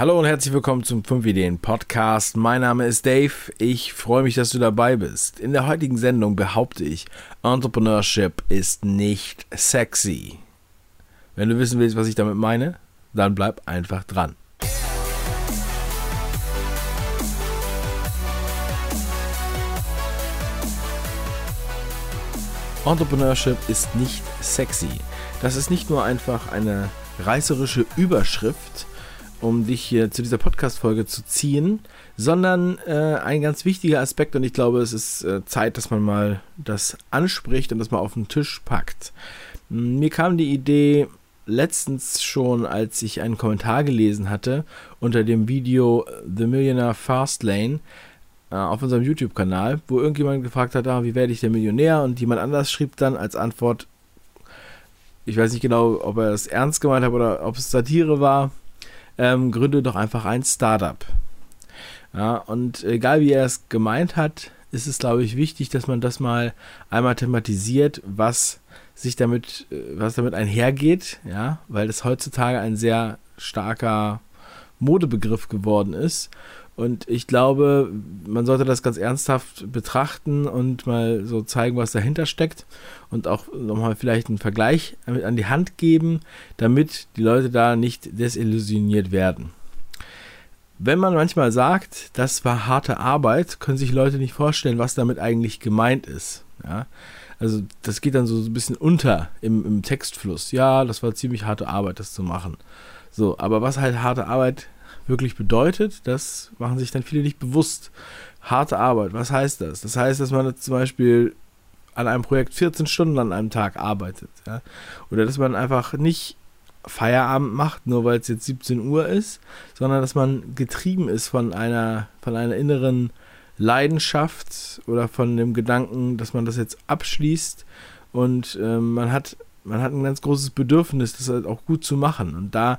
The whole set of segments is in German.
Hallo und herzlich willkommen zum 5 Ideen Podcast. Mein Name ist Dave. Ich freue mich, dass du dabei bist. In der heutigen Sendung behaupte ich, Entrepreneurship ist nicht sexy. Wenn du wissen willst, was ich damit meine, dann bleib einfach dran. Entrepreneurship ist nicht sexy. Das ist nicht nur einfach eine reißerische Überschrift, um dich hier zu dieser Podcast-Folge zu ziehen, sondern äh, ein ganz wichtiger Aspekt und ich glaube, es ist äh, Zeit, dass man mal das anspricht und das mal auf den Tisch packt. Mir kam die Idee letztens schon, als ich einen Kommentar gelesen hatte unter dem Video The Millionaire Fastlane äh, auf unserem YouTube-Kanal, wo irgendjemand gefragt hat, ah, wie werde ich der Millionär? Und jemand anders schrieb dann als Antwort, ich weiß nicht genau, ob er es ernst gemeint hat oder ob es Satire war, ähm, gründe doch einfach ein Startup. Ja, und egal wie er es gemeint hat, ist es, glaube ich, wichtig, dass man das mal einmal thematisiert, was sich damit, äh, was damit einhergeht, ja, weil das heutzutage ein sehr starker Modebegriff geworden ist und ich glaube, man sollte das ganz ernsthaft betrachten und mal so zeigen, was dahinter steckt und auch nochmal vielleicht einen Vergleich an die Hand geben, damit die Leute da nicht desillusioniert werden. Wenn man manchmal sagt, das war harte Arbeit, können sich Leute nicht vorstellen, was damit eigentlich gemeint ist. Ja? Also das geht dann so ein bisschen unter im, im Textfluss. Ja, das war ziemlich harte Arbeit, das zu machen. So, aber was halt harte Arbeit wirklich bedeutet, das machen sich dann viele nicht bewusst. Harte Arbeit, was heißt das? Das heißt, dass man zum Beispiel an einem Projekt 14 Stunden an einem Tag arbeitet. Ja? Oder dass man einfach nicht Feierabend macht, nur weil es jetzt 17 Uhr ist, sondern dass man getrieben ist von einer, von einer inneren Leidenschaft oder von dem Gedanken, dass man das jetzt abschließt und äh, man hat man hat ein ganz großes Bedürfnis, das halt auch gut zu machen. Und da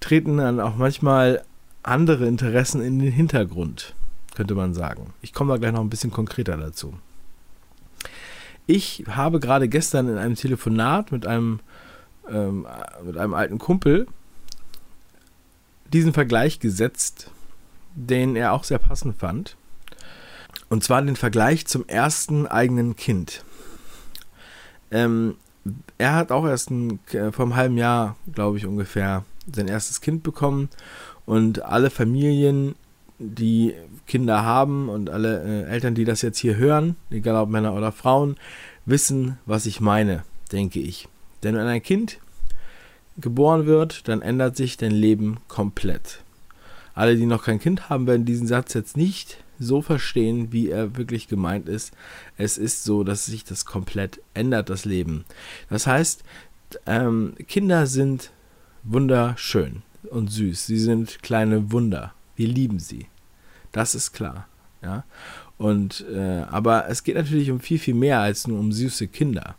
treten dann auch manchmal andere Interessen in den Hintergrund, könnte man sagen. Ich komme da gleich noch ein bisschen konkreter dazu. Ich habe gerade gestern in einem Telefonat mit einem, ähm, mit einem alten Kumpel diesen Vergleich gesetzt, den er auch sehr passend fand. Und zwar den Vergleich zum ersten eigenen Kind. Ähm, er hat auch erst ein, äh, vor einem halben Jahr, glaube ich, ungefähr sein erstes Kind bekommen und alle Familien, die Kinder haben und alle äh, Eltern, die das jetzt hier hören, egal ob Männer oder Frauen, wissen, was ich meine, denke ich. Denn wenn ein Kind geboren wird, dann ändert sich dein Leben komplett. Alle, die noch kein Kind haben, werden diesen Satz jetzt nicht so verstehen, wie er wirklich gemeint ist. Es ist so, dass sich das komplett ändert, das Leben. Das heißt, ähm, Kinder sind wunderschön und süß. Sie sind kleine Wunder. Wir lieben sie. Das ist klar. Ja. Und äh, aber es geht natürlich um viel, viel mehr als nur um süße Kinder.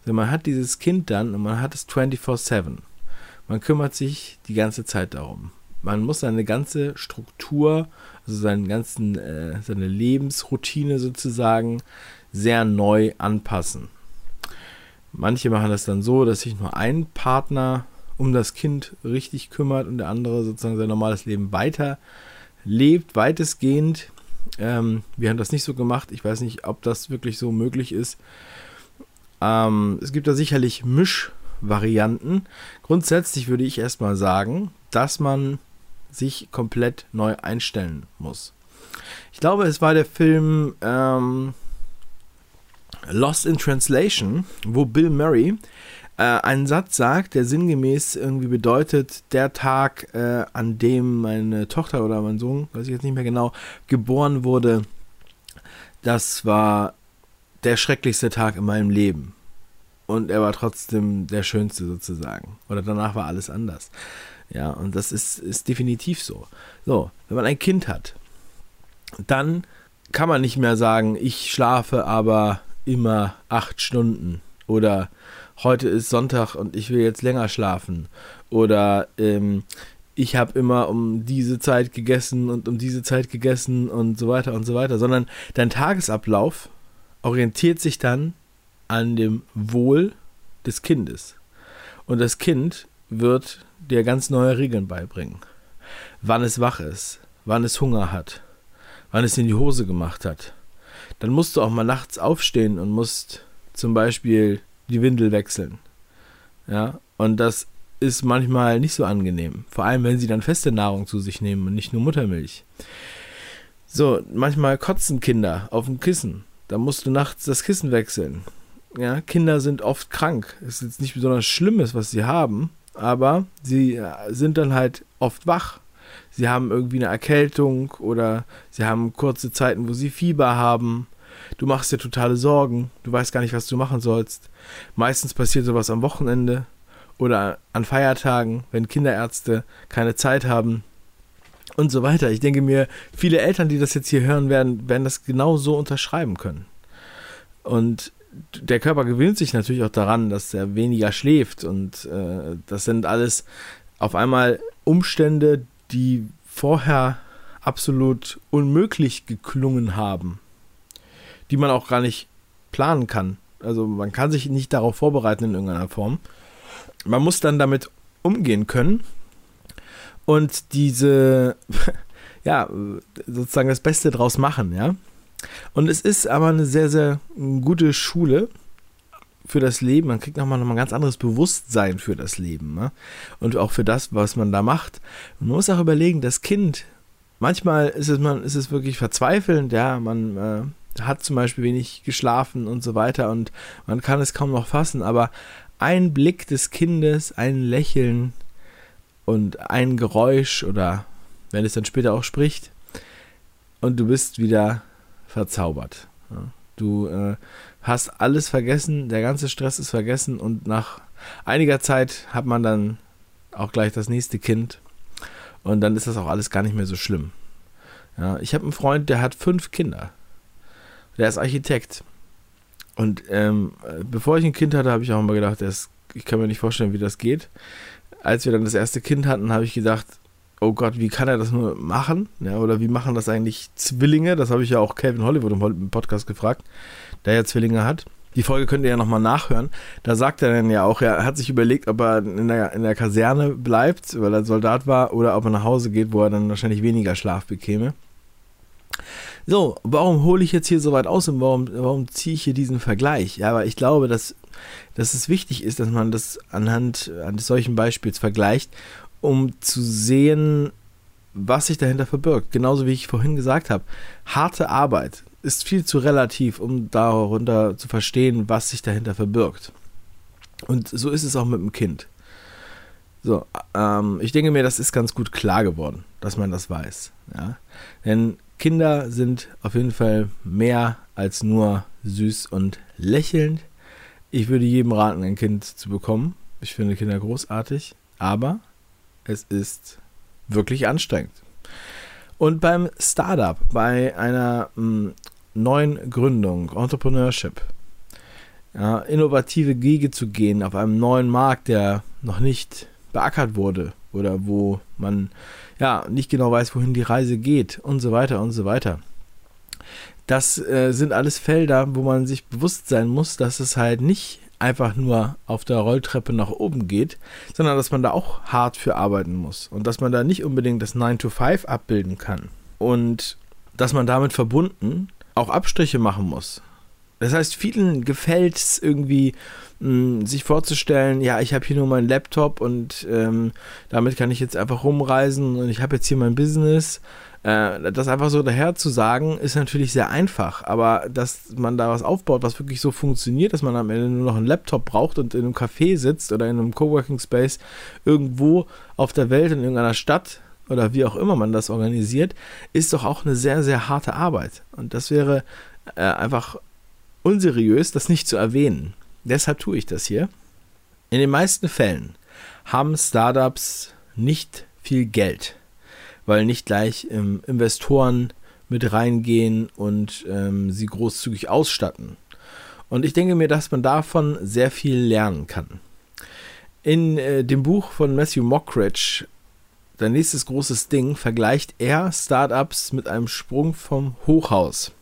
Also man hat dieses Kind dann und man hat es 24-7. Man kümmert sich die ganze Zeit darum. Man muss seine ganze Struktur, also seinen ganzen, äh, seine Lebensroutine sozusagen sehr neu anpassen. Manche machen das dann so, dass sich nur ein Partner um das Kind richtig kümmert und der andere sozusagen sein normales Leben weiter lebt, weitestgehend. Ähm, wir haben das nicht so gemacht. Ich weiß nicht, ob das wirklich so möglich ist. Ähm, es gibt da sicherlich Mischvarianten. Grundsätzlich würde ich erstmal sagen, dass man sich komplett neu einstellen muss. Ich glaube, es war der Film ähm, Lost in Translation, wo Bill Murray äh, einen Satz sagt, der sinngemäß irgendwie bedeutet, der Tag, äh, an dem meine Tochter oder mein Sohn, weiß ich jetzt nicht mehr genau, geboren wurde, das war der schrecklichste Tag in meinem Leben. Und er war trotzdem der schönste sozusagen. Oder danach war alles anders. Ja, und das ist, ist definitiv so. So, wenn man ein Kind hat, dann kann man nicht mehr sagen, ich schlafe aber immer acht Stunden oder heute ist Sonntag und ich will jetzt länger schlafen. Oder ähm, ich habe immer um diese Zeit gegessen und um diese Zeit gegessen und so weiter und so weiter, sondern dein Tagesablauf orientiert sich dann an dem Wohl des Kindes. Und das Kind wird dir ganz neue Regeln beibringen. wann es wach ist, wann es Hunger hat, wann es in die Hose gemacht hat. Dann musst du auch mal nachts aufstehen und musst zum Beispiel die Windel wechseln. Ja, und das ist manchmal nicht so angenehm. Vor allem, wenn sie dann feste Nahrung zu sich nehmen und nicht nur Muttermilch. So, manchmal kotzen Kinder auf dem Kissen. Da musst du nachts das Kissen wechseln. Ja, Kinder sind oft krank. Es ist jetzt nicht besonders Schlimmes, was sie haben, aber sie äh, sind dann halt oft wach. Sie haben irgendwie eine Erkältung oder sie haben kurze Zeiten, wo sie Fieber haben. Du machst dir totale Sorgen. Du weißt gar nicht, was du machen sollst. Meistens passiert sowas am Wochenende oder an Feiertagen, wenn Kinderärzte keine Zeit haben und so weiter. Ich denke mir, viele Eltern, die das jetzt hier hören werden, werden das genau so unterschreiben können. Und der Körper gewöhnt sich natürlich auch daran, dass er weniger schläft und äh, das sind alles auf einmal Umstände, die vorher absolut unmöglich geklungen haben, die man auch gar nicht planen kann. Also man kann sich nicht darauf vorbereiten in irgendeiner Form. Man muss dann damit umgehen können und diese, ja, sozusagen das Beste draus machen, ja. Und es ist aber eine sehr, sehr gute Schule für das Leben. Man kriegt nochmal noch ein ganz anderes Bewusstsein für das Leben. Ne? Und auch für das, was man da macht. man muss auch überlegen, das Kind, manchmal ist es, man, ist es wirklich verzweifelnd, ja, man äh, hat zum Beispiel wenig geschlafen und so weiter und man kann es kaum noch fassen, aber ein Blick des Kindes, ein Lächeln und ein Geräusch oder wenn es dann später auch spricht und du bist wieder verzaubert. Du äh, hast alles vergessen, der ganze Stress ist vergessen und nach einiger Zeit hat man dann auch gleich das nächste Kind und dann ist das auch alles gar nicht mehr so schlimm. Ja, ich habe einen Freund, der hat fünf Kinder. Der ist Architekt. Und ähm, bevor ich ein Kind hatte, habe ich auch immer gedacht, ist, ich kann mir nicht vorstellen, wie das geht. Als wir dann das erste Kind hatten, habe ich gedacht, oh Gott, wie kann er das nur machen? Ja, oder wie machen das eigentlich Zwillinge? Das habe ich ja auch Calvin Hollywood im Podcast gefragt, der ja Zwillinge hat. Die Folge könnt ihr ja nochmal nachhören. Da sagt er dann ja auch, er hat sich überlegt, ob er in der, in der Kaserne bleibt, weil er Soldat war, oder ob er nach Hause geht, wo er dann wahrscheinlich weniger Schlaf bekäme. So, warum hole ich jetzt hier so weit aus und warum, warum ziehe ich hier diesen Vergleich? Ja, aber ich glaube, dass, dass es wichtig ist, dass man das anhand eines solchen Beispiels vergleicht um zu sehen, was sich dahinter verbirgt. Genauso wie ich vorhin gesagt habe, harte Arbeit ist viel zu relativ, um darunter zu verstehen, was sich dahinter verbirgt. Und so ist es auch mit dem Kind. So, ähm, ich denke mir, das ist ganz gut klar geworden, dass man das weiß. Ja? Denn Kinder sind auf jeden Fall mehr als nur süß und lächelnd. Ich würde jedem raten, ein Kind zu bekommen. Ich finde Kinder großartig, aber es ist wirklich anstrengend. Und beim Startup, bei einer mh, hm, neuen Gründung, Entrepreneurship, ja, innovative Wege zu gehen auf einem neuen Markt, der noch nicht beackert wurde oder wo man ja nicht genau weiß, wohin die Reise geht und so weiter und so weiter. Das äh, sind alles Felder, wo man sich bewusst sein muss, dass es halt nicht einfach nur auf der Rolltreppe nach oben geht, sondern dass man da auch hart für arbeiten muss und dass man da nicht unbedingt das 9 to 5 abbilden kann und dass man damit verbunden auch Abstriche machen muss. Das heißt, vielen gefällt es irgendwie, mh, hm, sich vorzustellen, ja, ich habe hier nur meinen Laptop und ähm, damit kann ich jetzt einfach rumreisen und ich habe jetzt hier mein Business äh, das einfach so daher zu sagen, ist natürlich sehr einfach, aber dass man da was aufbaut, was wirklich so funktioniert, dass man am Ende nur noch einen Laptop braucht und in einem Café sitzt oder in einem Coworking Space irgendwo auf der Welt, in irgendeiner Stadt oder wie auch immer man das organisiert, ist doch auch eine sehr, sehr harte Arbeit. Und das wäre äh, einfach unseriös, das nicht zu erwähnen. Deshalb tue ich das hier. In den meisten Fällen haben Startups nicht viel Geld weil nicht gleich ähm, Investoren mit reingehen und ähm, sie großzügig ausstatten. Und ich denke mir, dass man davon sehr viel lernen kann. In äh, dem Buch von Matthew Mockridge, sein nächstes großes Ding, vergleicht er Startups mit einem Sprung vom Hochhaus.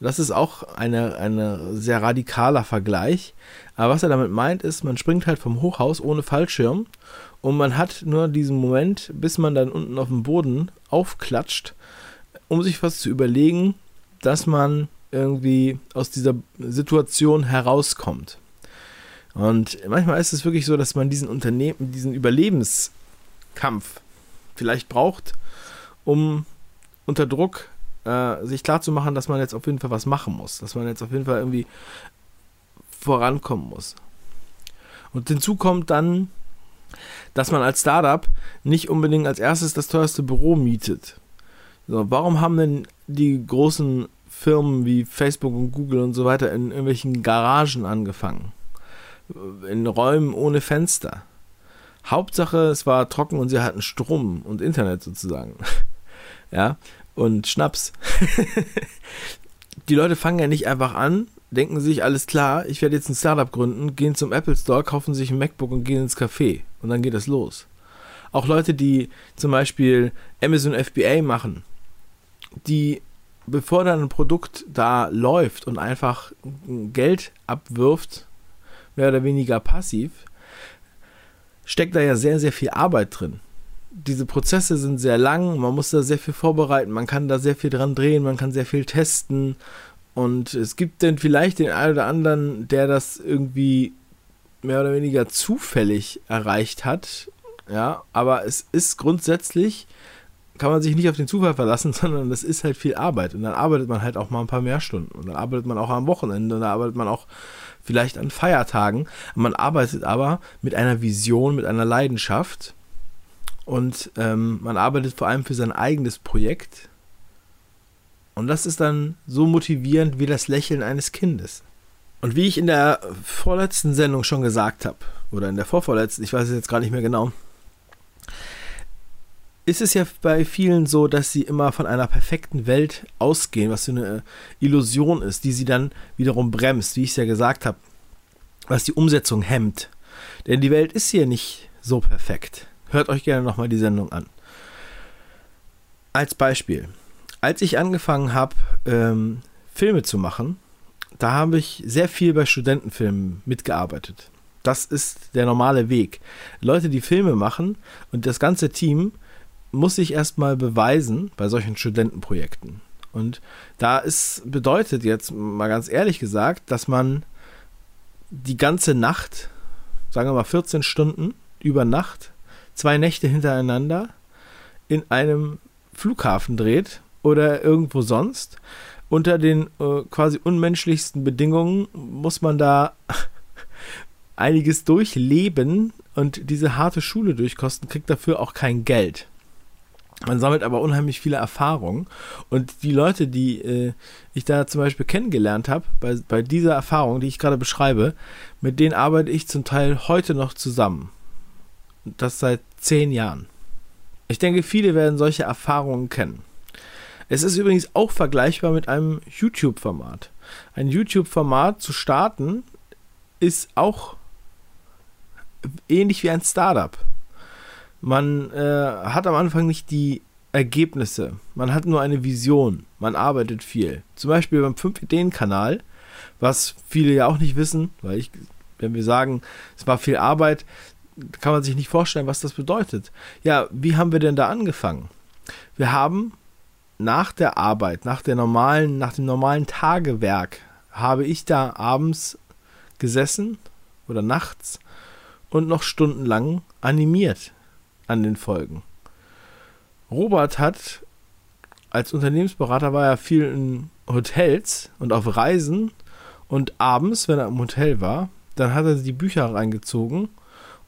Das ist auch eine, eine sehr radikaler Vergleich. Aber was er damit meint, ist, man springt halt vom Hochhaus ohne Fallschirm und man hat nur diesen Moment, bis man dann unten auf dem Boden aufklatscht, um sich was zu überlegen, dass man irgendwie aus dieser Situation herauskommt. Und manchmal ist es wirklich so, dass man diesen Unternehmen, diesen Überlebenskampf vielleicht braucht, um unter Druck äh, sich klarzumachen, dass man jetzt auf jeden Fall was machen muss, dass man jetzt auf jeden Fall irgendwie vorankommen muss. Und hinzu kommt dann, dass man als Startup nicht unbedingt als erstes das teuerste Büro mietet. So, warum haben denn die großen Firmen wie Facebook und Google und so weiter in irgendwelchen Garagen angefangen? In Räumen ohne Fenster. Hauptsache, es war trocken und sie hatten Strom und Internet sozusagen. ja, und Schnaps. die Leute fangen ja nicht einfach an, denken sich, alles klar, ich werde jetzt ein Startup gründen, gehen zum Apple Store, kaufen sich ein MacBook und gehen ins Café. Und dann geht es los. Auch Leute, die zum Beispiel Amazon FBA machen, die, bevor dann ein Produkt da läuft und einfach Geld abwirft, mehr oder weniger passiv, steckt da ja sehr, sehr viel Arbeit drin. Diese Prozesse sind sehr lang, man muss da sehr viel vorbereiten, man kann da sehr viel dran drehen, man kann sehr viel testen und es gibt dann vielleicht den einen oder anderen, der das irgendwie mehr oder weniger zufällig erreicht hat. Ja, aber es ist grundsätzlich, kann man sich nicht auf den Zufall verlassen, sondern es ist halt viel Arbeit. Und dann arbeitet man halt auch mal ein paar mehr Stunden. Und dann arbeitet man auch am Wochenende und dann arbeitet man auch vielleicht an Feiertagen. Man arbeitet aber mit einer Vision, mit einer Leidenschaft. Und ähm, man arbeitet vor allem für sein eigenes Projekt und das ist dann so motivierend wie das Lächeln eines Kindes. Und wie ich in der vorletzten Sendung schon gesagt habe, oder in der vorvorletzten, ich weiß es jetzt gar nicht mehr genau, ist es ja bei vielen so, dass sie immer von einer perfekten Welt ausgehen, was so eine Illusion ist, die sie dann wiederum bremst, wie ich es ja gesagt habe, was die Umsetzung hemmt. Denn die Welt ist hier nicht so perfekt. Hört euch gerne nochmal die Sendung an. Als Beispiel als ich angefangen habe, ähm, Filme zu machen, da habe ich sehr viel bei Studentenfilmen mitgearbeitet. Das ist der normale Weg. Leute, die Filme machen und das ganze Team muss sich erstmal beweisen bei solchen Studentenprojekten. Und da ist, bedeutet jetzt mal ganz ehrlich gesagt, dass man die ganze Nacht, sagen wir mal 14 Stunden über Nacht, zwei Nächte hintereinander in einem Flughafen dreht oder irgendwo sonst. Unter den äh, quasi unmenschlichsten Bedingungen muss man da einiges durchleben und diese harte Schule durchkosten, kriegt dafür auch kein Geld. Man sammelt aber unheimlich viele Erfahrungen. Und die Leute, die äh, ich da zum Beispiel kennengelernt habe, bei, bei dieser Erfahrung, die ich gerade beschreibe, mit denen arbeite ich zum Teil heute noch zusammen. Das seit zehn Jahren. Ich denke, viele werden solche Erfahrungen kennen. Es ist übrigens auch vergleichbar mit einem YouTube-Format. Ein YouTube-Format zu starten ist auch ähnlich wie ein Startup. Man äh, hat am Anfang nicht die Ergebnisse, man hat nur eine Vision, man arbeitet viel. Zum Beispiel beim 5-Ideen-Kanal, was viele ja auch nicht wissen, weil ich, wenn wir sagen, es war viel Arbeit, kann man sich nicht vorstellen, was das bedeutet. Ja, wie haben wir denn da angefangen? Wir haben nach der Arbeit, nach der normalen, nach dem normalen Tagewerk, habe ich da abends gesessen oder nachts und noch stundenlang animiert an den Folgen. Robert hat als Unternehmensberater war er viel in Hotels und auf Reisen und abends, wenn er im Hotel war, dann hat er die Bücher reingezogen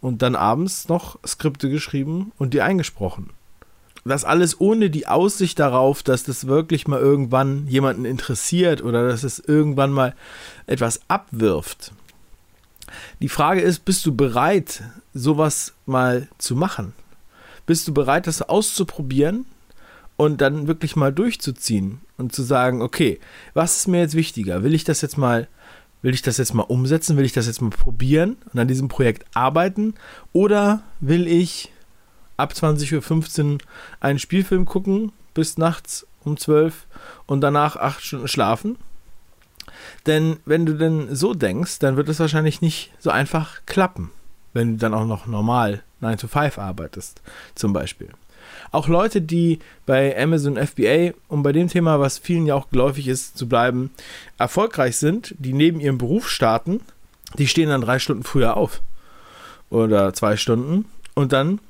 und dann abends noch Skripte geschrieben und die eingesprochen das alles ohne die Aussicht darauf, dass das wirklich mal irgendwann jemanden interessiert oder dass es irgendwann mal etwas abwirft. Die Frage ist, bist du bereit, sowas mal zu machen? Bist du bereit, das auszuprobieren und dann wirklich mal durchzuziehen und zu sagen, okay, was ist mir jetzt wichtiger? Will ich das jetzt mal Will ich das jetzt mal umsetzen? Will ich das jetzt mal probieren und an diesem Projekt arbeiten? Oder will ich ab 20.15 Uhr einen Spielfilm gucken bis nachts um 12 und danach acht Stunden schlafen. Denn wenn du denn so denkst, dann wird es wahrscheinlich nicht so einfach klappen, wenn du dann auch noch normal 9 to 5 arbeitest, zum Beispiel. Auch Leute, die bei Amazon FBA, um bei dem Thema, was vielen ja auch geläufig ist, zu bleiben, erfolgreich sind, die neben ihrem Beruf starten, die stehen dann drei Stunden früher auf. Oder zwei Stunden. Und dann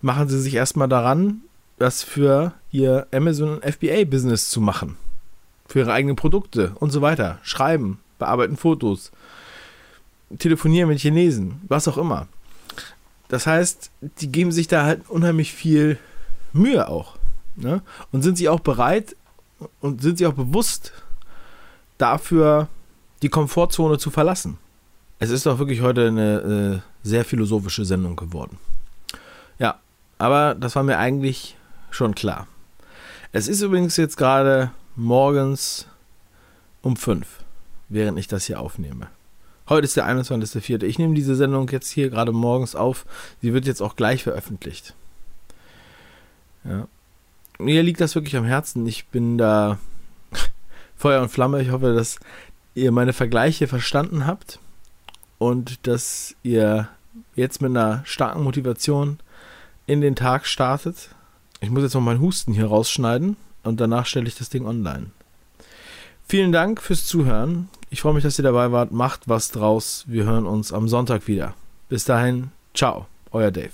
machen sie sich erstmal daran, das für ihr Amazon FBA-Business zu machen. Für ihre eigenen Produkte und so weiter. Schreiben, bearbeiten Fotos, telefonieren mit Chinesen, was auch immer. Das heißt, die geben sich da halt unheimlich viel Mühe auch. Ne? Und sind sie auch bereit und sind sie auch bewusst dafür, die Komfortzone zu verlassen. Es ist doch wirklich heute eine äh, sehr philosophische Sendung geworden. Ja, aber das war mir eigentlich schon klar. Es ist übrigens jetzt gerade morgens um 5, während ich das hier aufnehme. Heute ist der 21.04. Ich nehme diese Sendung jetzt hier gerade morgens auf. Sie wird jetzt auch gleich veröffentlicht. Ja. Mir liegt das wirklich am Herzen. Ich bin da Feuer und Flamme. Ich hoffe, dass ihr meine Vergleiche verstanden habt und dass ihr jetzt mit einer starken Motivation in den Tag startet. Ich muss jetzt noch meinen Husten hier rausschneiden und danach stelle ich das Ding online. Vielen Dank fürs Zuhören. Ich freue mich, dass ihr dabei wart. Macht was draus. Wir hören uns am Sonntag wieder. Bis dahin, ciao, euer Dave.